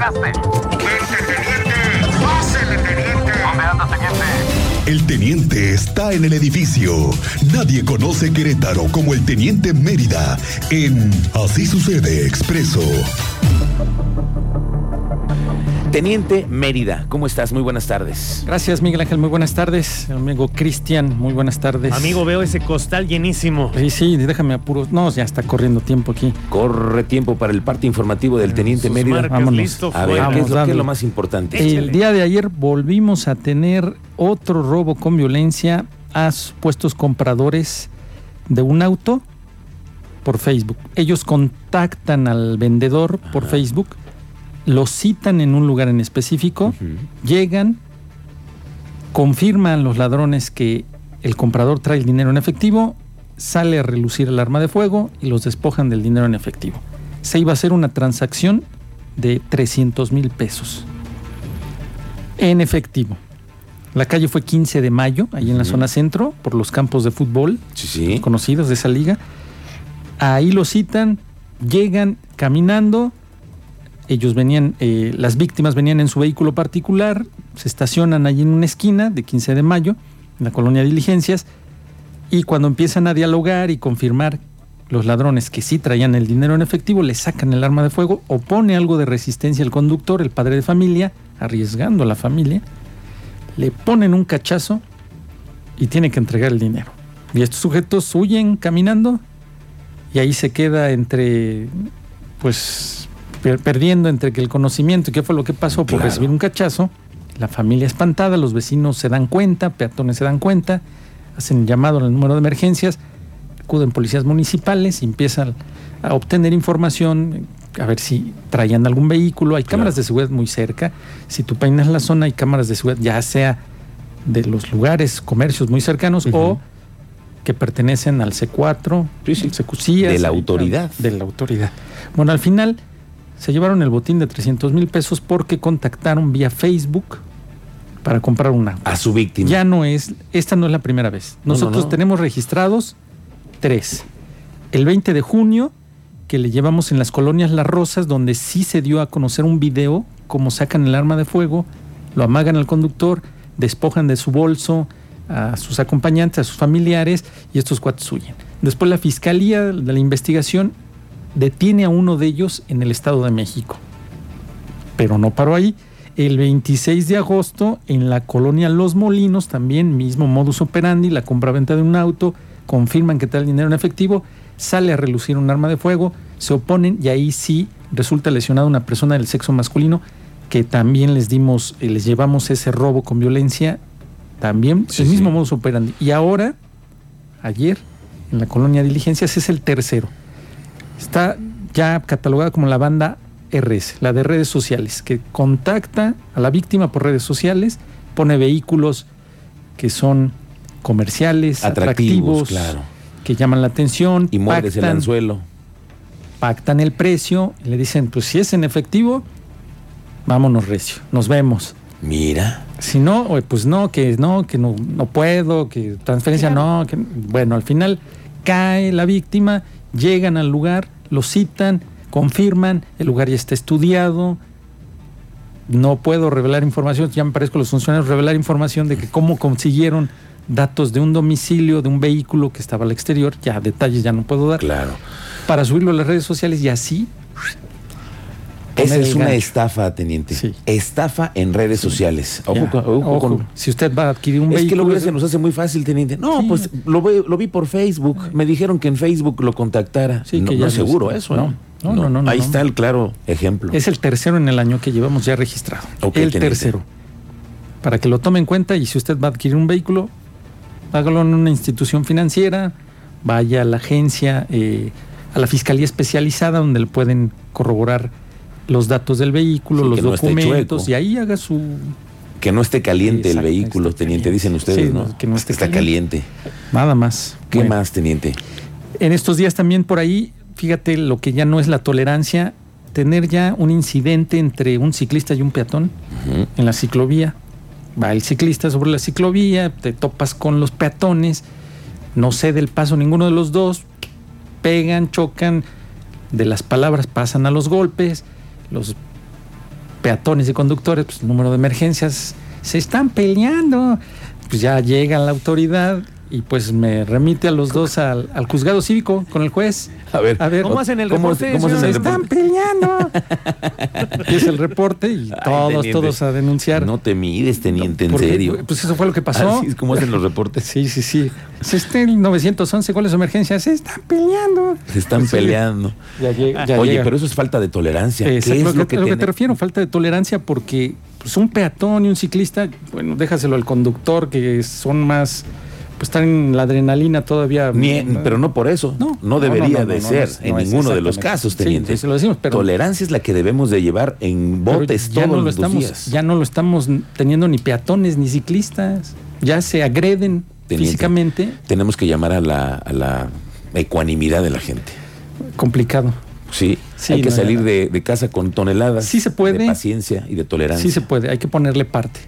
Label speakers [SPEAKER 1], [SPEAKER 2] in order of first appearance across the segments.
[SPEAKER 1] llegaste? teniente! ¡Pásele, teniente! ¿Dónde anda, teniente?
[SPEAKER 2] El teniente está en el edificio. Nadie conoce Querétaro como el teniente Mérida en Así sucede expreso.
[SPEAKER 3] Teniente Mérida, ¿cómo estás? Muy buenas tardes.
[SPEAKER 4] Gracias, Miguel Ángel. Muy buenas tardes. Amigo Cristian, muy buenas tardes.
[SPEAKER 5] Amigo, veo ese costal llenísimo.
[SPEAKER 4] Sí, sí, déjame apuros. No, ya está corriendo tiempo aquí.
[SPEAKER 3] Corre tiempo para el parte informativo del Teniente
[SPEAKER 5] Sus
[SPEAKER 3] Mérida.
[SPEAKER 4] Vámonos.
[SPEAKER 5] listo,
[SPEAKER 3] A ver. ¿qué es, lo,
[SPEAKER 4] Vamos,
[SPEAKER 3] qué es lo
[SPEAKER 4] dale.
[SPEAKER 3] más importante?
[SPEAKER 4] El día de ayer volvimos a tener otro robo con violencia a supuestos compradores de un auto por Facebook. Ellos contactan al vendedor por Facebook, lo citan en un lugar en específico, llegan, confirman los ladrones que el comprador trae el dinero en efectivo, sale a relucir el arma de fuego y los despojan del dinero en efectivo. Se iba a hacer una transacción de 300 mil pesos en efectivo. La calle fue 15 de mayo, ahí en la zona centro, por los campos de fútbol
[SPEAKER 3] Sí, sí.
[SPEAKER 4] conocidos de esa liga. Ahí lo citan, llegan caminando. Ellos venían, eh, las víctimas venían en su vehículo particular, se estacionan allí en una esquina de 15 de mayo, en la colonia Diligencias, y cuando empiezan a dialogar y confirmar los ladrones que sí traían el dinero en efectivo, le sacan el arma de fuego, opone algo de resistencia el conductor, el padre de familia, arriesgando a la familia, le ponen un cachazo y tiene que entregar el dinero. Y estos sujetos huyen caminando y ahí se queda entre, pues, perdiendo entre que el conocimiento y qué fue lo que pasó por
[SPEAKER 3] Claro.
[SPEAKER 4] recibir un cachazo. La familia espantada, los vecinos se dan cuenta, peatones se dan cuenta, hacen llamado al número de emergencias, acuden policías municipales y empiezan a obtener información, a ver si traían algún vehículo. Hay cámaras
[SPEAKER 3] Claro.
[SPEAKER 4] de seguridad muy cerca. Si tú peinas la zona, hay cámaras de seguridad, ya sea de los lugares, comercios muy cercanos o que pertenecen al C4,
[SPEAKER 3] Sí, sí.
[SPEAKER 4] Secucías,
[SPEAKER 3] De la autoridad.
[SPEAKER 4] De la autoridad. Bueno, al final se llevaron el botín de 300 mil pesos porque contactaron vía Facebook para comprar un auto.
[SPEAKER 3] A su víctima.
[SPEAKER 4] Ya no es, esta no es la primera vez.
[SPEAKER 3] No, no,
[SPEAKER 4] Nosotros
[SPEAKER 3] no.
[SPEAKER 4] tenemos registrados tres. El 20 de junio, que le llevamos en las colonias Las Rosas, donde sí se dio a conocer un video, cómo sacan el arma de fuego, lo amagan al conductor, despojan de su bolso a sus acompañantes, a sus familiares, y estos cuates huyen. Después la Fiscalía de la Investigación detiene a uno de ellos en el Estado de México. Pero no paró ahí. El 26 de agosto, en la colonia Los Molinos, también mismo modus operandi, la compra-venta de un auto, confirman que trae el dinero en efectivo, sale a relucir un arma de fuego, se oponen y ahí sí resulta lesionada una persona del sexo masculino que también les dimos, eh, les llevamos ese robo con violencia, también
[SPEAKER 3] Sí,
[SPEAKER 4] el mismo
[SPEAKER 3] sí.
[SPEAKER 4] modus operandi. Y ahora, ayer, en la colonia Diligencias, es el tercero. Está ya catalogada como la banda RS, la de redes sociales, que contacta a la víctima por redes sociales, pone vehículos que son comerciales,
[SPEAKER 3] Atractivos,
[SPEAKER 4] atractivos,
[SPEAKER 3] claro.
[SPEAKER 4] que llaman la atención,
[SPEAKER 3] Y muerdes el anzuelo.
[SPEAKER 4] pactan el precio y le dicen, pues si es en efectivo, vámonos recio, nos vemos.
[SPEAKER 3] Mira.
[SPEAKER 4] Si no, pues no, que no, que no, no puedo, que transferencia no, que bueno, al final cae la víctima, llegan al lugar, lo citan, confirman, el lugar ya está estudiado. No puedo revelar información, ya me parezco a los funcionarios revelar información de que cómo consiguieron datos de un domicilio, de un vehículo que estaba al exterior, ya detalles ya no puedo dar,
[SPEAKER 3] Claro.
[SPEAKER 4] para subirlo a las redes sociales y así
[SPEAKER 3] Esa es una
[SPEAKER 4] gancho.
[SPEAKER 3] estafa, teniente.
[SPEAKER 4] Sí.
[SPEAKER 3] Estafa en redes sociales. Ojo,
[SPEAKER 4] Ya,
[SPEAKER 3] con- ojo
[SPEAKER 4] ojo,
[SPEAKER 3] con-
[SPEAKER 4] si usted va a adquirir un
[SPEAKER 3] Es que
[SPEAKER 4] vehículo,
[SPEAKER 3] luego se nos hace muy fácil, teniente. No,
[SPEAKER 4] Sí.
[SPEAKER 3] pues lo, ve- lo vi por Facebook. Me dijeron que en Facebook lo contactara.
[SPEAKER 4] Sí,
[SPEAKER 3] no,
[SPEAKER 4] que
[SPEAKER 3] no
[SPEAKER 4] ya
[SPEAKER 3] es
[SPEAKER 4] lo
[SPEAKER 3] seguro eso,
[SPEAKER 4] No,
[SPEAKER 3] ¿eh?
[SPEAKER 4] no, no, no, no,
[SPEAKER 3] Ahí
[SPEAKER 4] no.
[SPEAKER 3] está el claro ejemplo.
[SPEAKER 4] Es el tercero en el año que llevamos ya registrado. El
[SPEAKER 3] teniente.
[SPEAKER 4] tercero. Para que lo tome en cuenta y si usted va a adquirir un vehículo, hágalo en una institución financiera, vaya a la agencia, eh, a la fiscalía especializada donde le pueden corroborar los datos del vehículo,
[SPEAKER 3] Sí,
[SPEAKER 4] los
[SPEAKER 3] no
[SPEAKER 4] documentos y ahí haga su...
[SPEAKER 3] Que no esté caliente el vehículo, teniente,
[SPEAKER 4] caliente.
[SPEAKER 3] dicen ustedes,
[SPEAKER 4] Sí,
[SPEAKER 3] ¿no?
[SPEAKER 4] que no esté
[SPEAKER 3] Está caliente.
[SPEAKER 4] Nada más.
[SPEAKER 3] ¿Qué
[SPEAKER 4] Bueno,
[SPEAKER 3] más, teniente?
[SPEAKER 4] En estos días también por ahí, fíjate lo que ya no es la tolerancia, tener ya un incidente entre un ciclista y un peatón en la ciclovía. Va el ciclista sobre la ciclovía, te topas con los peatones, no cede el paso ninguno de los dos, pegan, chocan, de las palabras pasan a los golpes, los peatones y conductores, pues número de emergencias se están peleando. Pues ya llega la autoridad y pues me remite a los dos al, al juzgado cívico con el juez.
[SPEAKER 3] A ver,
[SPEAKER 4] A ver,
[SPEAKER 5] ¿Cómo hacen el
[SPEAKER 3] ¿cómo-
[SPEAKER 5] reporte?
[SPEAKER 3] cómo hacen
[SPEAKER 4] se
[SPEAKER 3] el
[SPEAKER 5] señor?
[SPEAKER 4] están peleando. y es el reporte y
[SPEAKER 3] Ay,
[SPEAKER 4] todos,
[SPEAKER 3] teniente.
[SPEAKER 4] todos a denunciar.
[SPEAKER 3] No te mides, teniente, en
[SPEAKER 4] Porque,
[SPEAKER 3] serio.
[SPEAKER 4] Pues eso fue lo que pasó.
[SPEAKER 3] Es como hacen los reportes.
[SPEAKER 4] Sí, sí, sí. Se está el 911, ¿cuál es su emergencia? Se están peleando.
[SPEAKER 3] Se están
[SPEAKER 4] Sí.
[SPEAKER 3] peleando.
[SPEAKER 4] Ya llega, ya
[SPEAKER 3] Oye,
[SPEAKER 4] llega.
[SPEAKER 3] pero eso es falta de tolerancia. ¿Qué
[SPEAKER 4] Exacto,
[SPEAKER 3] es
[SPEAKER 4] lo,
[SPEAKER 3] lo
[SPEAKER 4] que, lo que te refiero, falta de tolerancia porque pues, un peatón y un ciclista, bueno, déjaselo al conductor que son más, pues están en la adrenalina todavía.
[SPEAKER 3] Ni- pero no por eso.
[SPEAKER 4] No,
[SPEAKER 3] No, debería
[SPEAKER 4] no,
[SPEAKER 3] de ser en ninguno de los casos, teniente.
[SPEAKER 4] sí, lo decimos, pero-
[SPEAKER 3] Tolerancia es la que debemos de llevar en botes
[SPEAKER 4] ya
[SPEAKER 3] todos
[SPEAKER 4] no lo
[SPEAKER 3] los
[SPEAKER 4] estamos,
[SPEAKER 3] días.
[SPEAKER 4] ya no lo estamos teniendo ni peatones ni ciclistas. Ya se agreden
[SPEAKER 3] Teniente.
[SPEAKER 4] físicamente,
[SPEAKER 3] Tenemos que llamar a la, a la ecuanimidad de la gente.
[SPEAKER 4] complicado.
[SPEAKER 3] Sí,
[SPEAKER 4] Sí,
[SPEAKER 3] hay que salir de, de casa con toneladas
[SPEAKER 4] Sí se puede.
[SPEAKER 3] de paciencia y de tolerancia.
[SPEAKER 4] Sí se puede, hay que ponerle parte.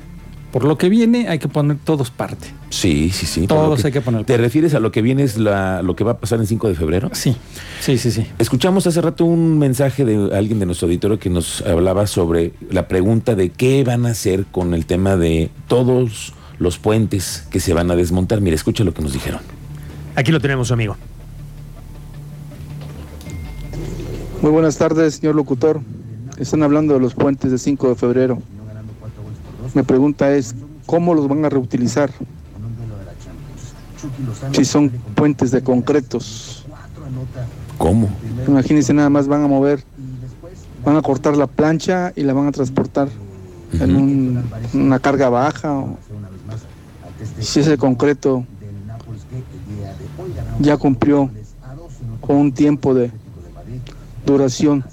[SPEAKER 4] Por lo que viene, hay que poner todos parte.
[SPEAKER 3] Sí, sí, sí.
[SPEAKER 4] Todos hay que poner
[SPEAKER 3] ¿Te refieres a lo que viene es la, lo que va a pasar el 5 de febrero?
[SPEAKER 4] Sí, sí, sí, sí.
[SPEAKER 3] Escuchamos hace rato un mensaje de alguien de nuestro auditorio que nos hablaba sobre la pregunta de qué van a hacer con el tema de todos los puentes que se van a desmontar. Mira, escucha lo que nos dijeron.
[SPEAKER 5] Aquí lo tenemos, amigo.
[SPEAKER 6] Muy buenas tardes, señor locutor. Están hablando de los puentes de 5 de febrero. Mi pregunta es, ¿cómo los van a reutilizar? Si son puentes de concretos.
[SPEAKER 3] ¿Cómo?
[SPEAKER 6] Imagínense nada más van a mover, van a cortar la plancha y la van a transportar en un- una carga baja. o- si ese concreto ya cumplió con un tiempo de duración.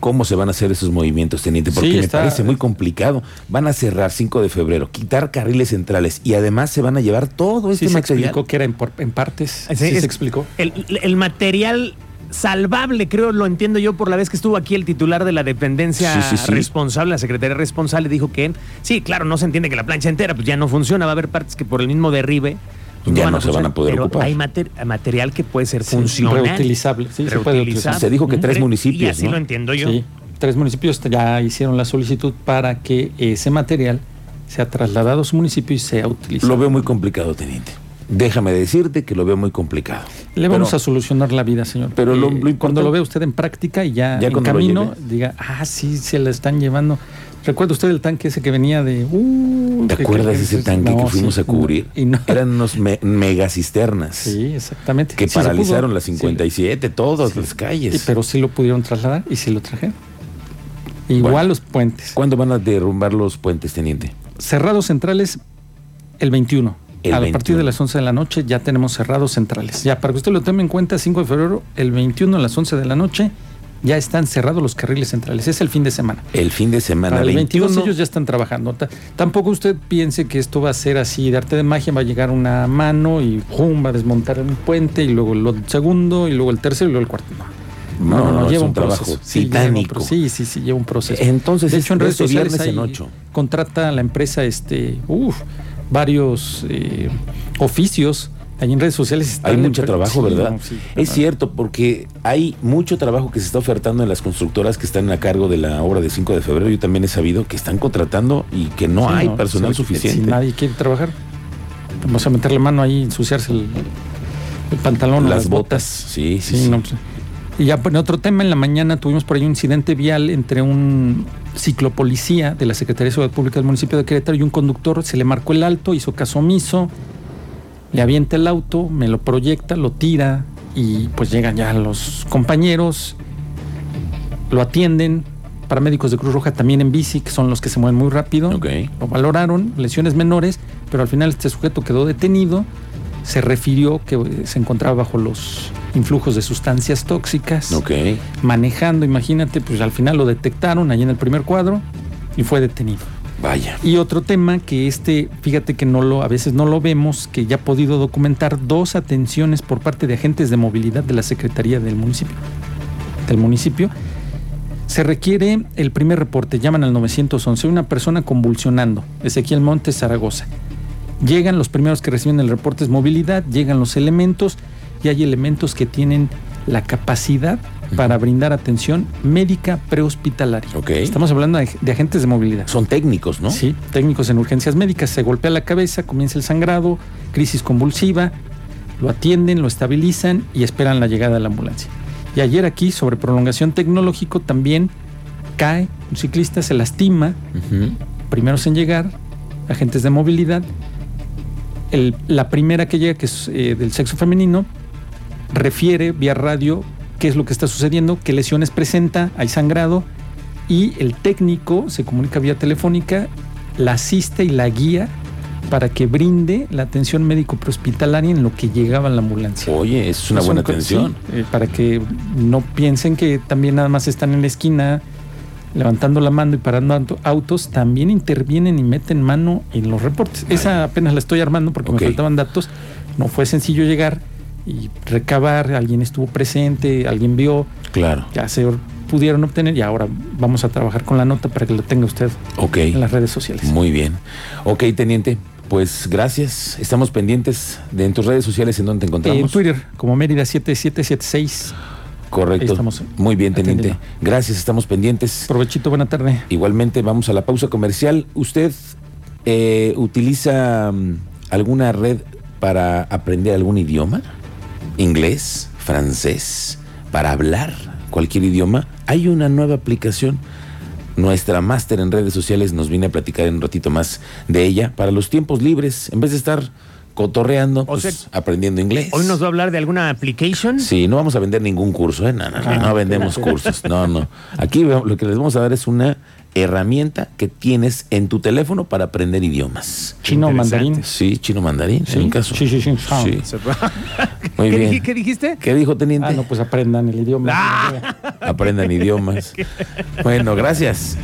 [SPEAKER 3] ¿Cómo se van a hacer esos movimientos, teniente? Porque
[SPEAKER 4] Sí,
[SPEAKER 3] me parece muy complicado. Van a cerrar 5 de febrero, quitar carriles centrales y además se van a llevar todo este
[SPEAKER 4] Sí se
[SPEAKER 3] material.
[SPEAKER 4] explicó que era en, por- en partes. Sí,
[SPEAKER 5] Sí, es-
[SPEAKER 4] se explicó.
[SPEAKER 5] El, el material salvable, creo, lo entiendo yo por la vez que estuvo aquí el titular de la dependencia
[SPEAKER 3] Sí, sí, sí.
[SPEAKER 5] responsable, la secretaría responsable, dijo que, sí, claro, no se entiende que la plancha entera pues ya no funciona, va a haber partes que por el mismo derribe
[SPEAKER 3] Ya no se van a poder
[SPEAKER 5] pero
[SPEAKER 3] ocupar.
[SPEAKER 5] Hay mater- material que puede ser
[SPEAKER 4] Sí,
[SPEAKER 5] funcional.
[SPEAKER 4] reutilizable, sí, se puede utilizar.
[SPEAKER 3] Se dijo que tres
[SPEAKER 5] Y
[SPEAKER 3] municipios,
[SPEAKER 5] así
[SPEAKER 3] ¿no?
[SPEAKER 5] lo entiendo yo.
[SPEAKER 4] Sí, tres municipios ya hicieron la solicitud para que ese material sea trasladado a su municipio y sea utilizado.
[SPEAKER 3] Lo veo muy complicado, teniente. Déjame decirte que lo veo muy complicado.
[SPEAKER 4] Le vamos
[SPEAKER 3] Pero-
[SPEAKER 4] a solucionar la vida, señor.
[SPEAKER 3] pero lo-
[SPEAKER 4] Eh,
[SPEAKER 3] lo
[SPEAKER 4] cuando lo ve usted en práctica y ya,
[SPEAKER 3] Ya
[SPEAKER 4] en camino, diga, ah, sí, se la están llevando. ¿Recuerda usted el tanque ese que venía de... Uh,
[SPEAKER 3] ¿Te acuerdas de ese
[SPEAKER 4] que-
[SPEAKER 3] tanque
[SPEAKER 4] no,
[SPEAKER 3] que fuimos
[SPEAKER 4] sí,
[SPEAKER 3] a cubrir?
[SPEAKER 4] Y no,
[SPEAKER 3] Eran unos me- megacisternas
[SPEAKER 4] sí, exactamente.
[SPEAKER 3] que
[SPEAKER 4] Sí
[SPEAKER 3] paralizaron las
[SPEAKER 4] Sí,
[SPEAKER 3] 57, todas
[SPEAKER 4] sí.
[SPEAKER 3] las calles.
[SPEAKER 4] pero sí lo pudieron trasladar y sí lo trajeron. Igual
[SPEAKER 3] Bueno.
[SPEAKER 4] los puentes.
[SPEAKER 3] ¿Cuándo van a derrumbar los puentes, teniente?
[SPEAKER 4] Cerrados centrales el 21.
[SPEAKER 3] El
[SPEAKER 4] a
[SPEAKER 3] 21.
[SPEAKER 4] partir de las 11 de la noche ya tenemos cerrados centrales. Ya para que usted lo tome en cuenta, 5 de febrero, el 21 a las 11 de la noche, ya están cerrados los carriles centrales. Es el fin de semana.
[SPEAKER 3] El fin de semana
[SPEAKER 4] Para el 22
[SPEAKER 3] 21.
[SPEAKER 4] ellos ya están trabajando. Ta- Tampoco usted piense que esto va a ser así de arte de magia, va a llegar una mano y ¡pum! va a desmontar un puente y luego el segundo y luego el tercero y luego el cuarto. No,
[SPEAKER 3] No, no, es
[SPEAKER 4] lleva
[SPEAKER 3] un trabajo
[SPEAKER 4] proceso. Sí, un
[SPEAKER 3] titánico.
[SPEAKER 4] Sí, sí, sí, lleva un proceso.
[SPEAKER 3] Entonces,
[SPEAKER 4] de hecho, en
[SPEAKER 3] es
[SPEAKER 4] redes sociales
[SPEAKER 3] viernes en ocho.
[SPEAKER 4] contrata a la empresa este, uf, varios eh, oficios. Ahí en redes sociales está
[SPEAKER 3] Hay mucho trabajo, ¿verdad?
[SPEAKER 4] no, sí,
[SPEAKER 3] es cierto, porque hay mucho trabajo que se está ofertando en las constructoras que están a cargo de la obra de 5 de febrero. Yo también he sabido que están contratando y que no
[SPEAKER 4] Sí,
[SPEAKER 3] hay
[SPEAKER 4] no,
[SPEAKER 3] personal suficiente.
[SPEAKER 4] Si nadie quiere trabajar, vamos a meterle mano ahí, ensuciarse el, el pantalón
[SPEAKER 3] las
[SPEAKER 4] las
[SPEAKER 3] botas.
[SPEAKER 4] botas.
[SPEAKER 3] Sí, sí,
[SPEAKER 4] Sí, no, pues, y ya en otro tema, en la mañana tuvimos por ahí un incidente vial entre un ciclopolicía de la Secretaría de Seguridad Pública del municipio de Querétaro y un conductor. Se le marcó el alto, hizo caso omiso, le avienta el auto, me lo proyecta, lo tira y pues llegan ya los compañeros, lo atienden. Paramédicos de Cruz Roja también en bici, que son los que se mueven muy rápido. Lo valoraron, lesiones menores, pero al final este sujeto quedó detenido. Se refirió que eh, se encontraba bajo los influjos de sustancias tóxicas, manejando, imagínate, pues al final lo detectaron ahí en el primer cuadro y fue detenido.
[SPEAKER 3] Vaya.
[SPEAKER 4] Y otro tema que este, fíjate que no lo, a veces no lo vemos, que ya ha podido documentar dos atenciones por parte de agentes de movilidad de la Secretaría del municipio. Del municipio. Se requiere el primer reporte, llaman al 911, una persona convulsionando, Ezequiel Montes, Zaragoza. Llegan los primeros que reciben el reporte es movilidad, llegan los elementos y hay elementos que tienen la capacidad para brindar atención médica prehospitalaria.
[SPEAKER 3] Ok.
[SPEAKER 4] Estamos hablando de, de agentes de movilidad.
[SPEAKER 3] Son técnicos, ¿no?
[SPEAKER 4] Sí, técnicos en urgencias médicas. Se golpea la cabeza, comienza el sangrado, crisis convulsiva, lo atienden, lo estabilizan y esperan la llegada de la ambulancia. Y ayer aquí, sobre prolongación tecnológico, también cae un ciclista, se lastima, primeros en llegar, agentes de movilidad. El- la primera que llega, que es eh, del sexo femenino, refiere vía radio qué es lo que está sucediendo, qué lesiones presenta, hay sangrado, y el técnico se comunica vía telefónica, la asiste y la guía para que brinde la atención médico prehospitalaria en lo que llegaba a la ambulancia.
[SPEAKER 3] Oye, es una
[SPEAKER 4] Es
[SPEAKER 3] buena
[SPEAKER 4] un
[SPEAKER 3] atención.
[SPEAKER 4] sí, eh, para que no piensen que también nada más están en la esquina levantando la mano y parando auto- autos, también intervienen y meten mano en los reportes. Esa apenas la estoy armando porque me faltaban datos. No fue sencillo llegar y recabar, alguien estuvo presente, alguien vio,
[SPEAKER 3] Claro.
[SPEAKER 4] ya se pudieron obtener y ahora vamos a trabajar con la nota para que lo tenga usted en las redes sociales.
[SPEAKER 3] Muy bien. Ok, teniente. Pues gracias. Estamos pendientes de en tus redes sociales en donde te
[SPEAKER 4] en
[SPEAKER 3] encontramos.
[SPEAKER 4] Twitter, como Mérida 7776.
[SPEAKER 3] Correcto.
[SPEAKER 4] Estamos
[SPEAKER 3] Muy bien, teniente.
[SPEAKER 4] atendiendo.
[SPEAKER 3] Gracias, estamos pendientes.
[SPEAKER 4] Provechito, buena tarde.
[SPEAKER 3] Igualmente vamos a la pausa comercial. ¿Usted eh, utiliza mm, alguna red para aprender algún idioma? ¿Inglés? ¿Francés? ¿Para hablar cualquier idioma? Hay una nueva aplicación. Nuestra máster en redes sociales nos viene a platicar en un ratito más de ella para los tiempos libres, en vez de estar cotorreando,
[SPEAKER 5] O
[SPEAKER 3] pues,
[SPEAKER 5] sea,
[SPEAKER 3] aprendiendo inglés.
[SPEAKER 5] Hoy nos va a hablar de alguna application.
[SPEAKER 3] Sí, no vamos a vender ningún curso, ¿eh? No, no, no,
[SPEAKER 4] Ah,
[SPEAKER 3] no vendemos cursos. No, no. Aquí lo que les vamos a dar es una herramienta que tienes en tu teléfono para aprender idiomas.
[SPEAKER 4] Chino mandarín.
[SPEAKER 3] Sí, chino mandarín,
[SPEAKER 4] Sí,
[SPEAKER 3] en caso.
[SPEAKER 4] sí, sí, sí. Ah.
[SPEAKER 3] Sí. Muy
[SPEAKER 5] ¿Qué,
[SPEAKER 3] bien.
[SPEAKER 5] qué dijiste?
[SPEAKER 3] ¿Qué dijo teniente?
[SPEAKER 4] Ah, no, pues aprendan el idioma.
[SPEAKER 3] Aprendan idiomas. Bueno, gracias.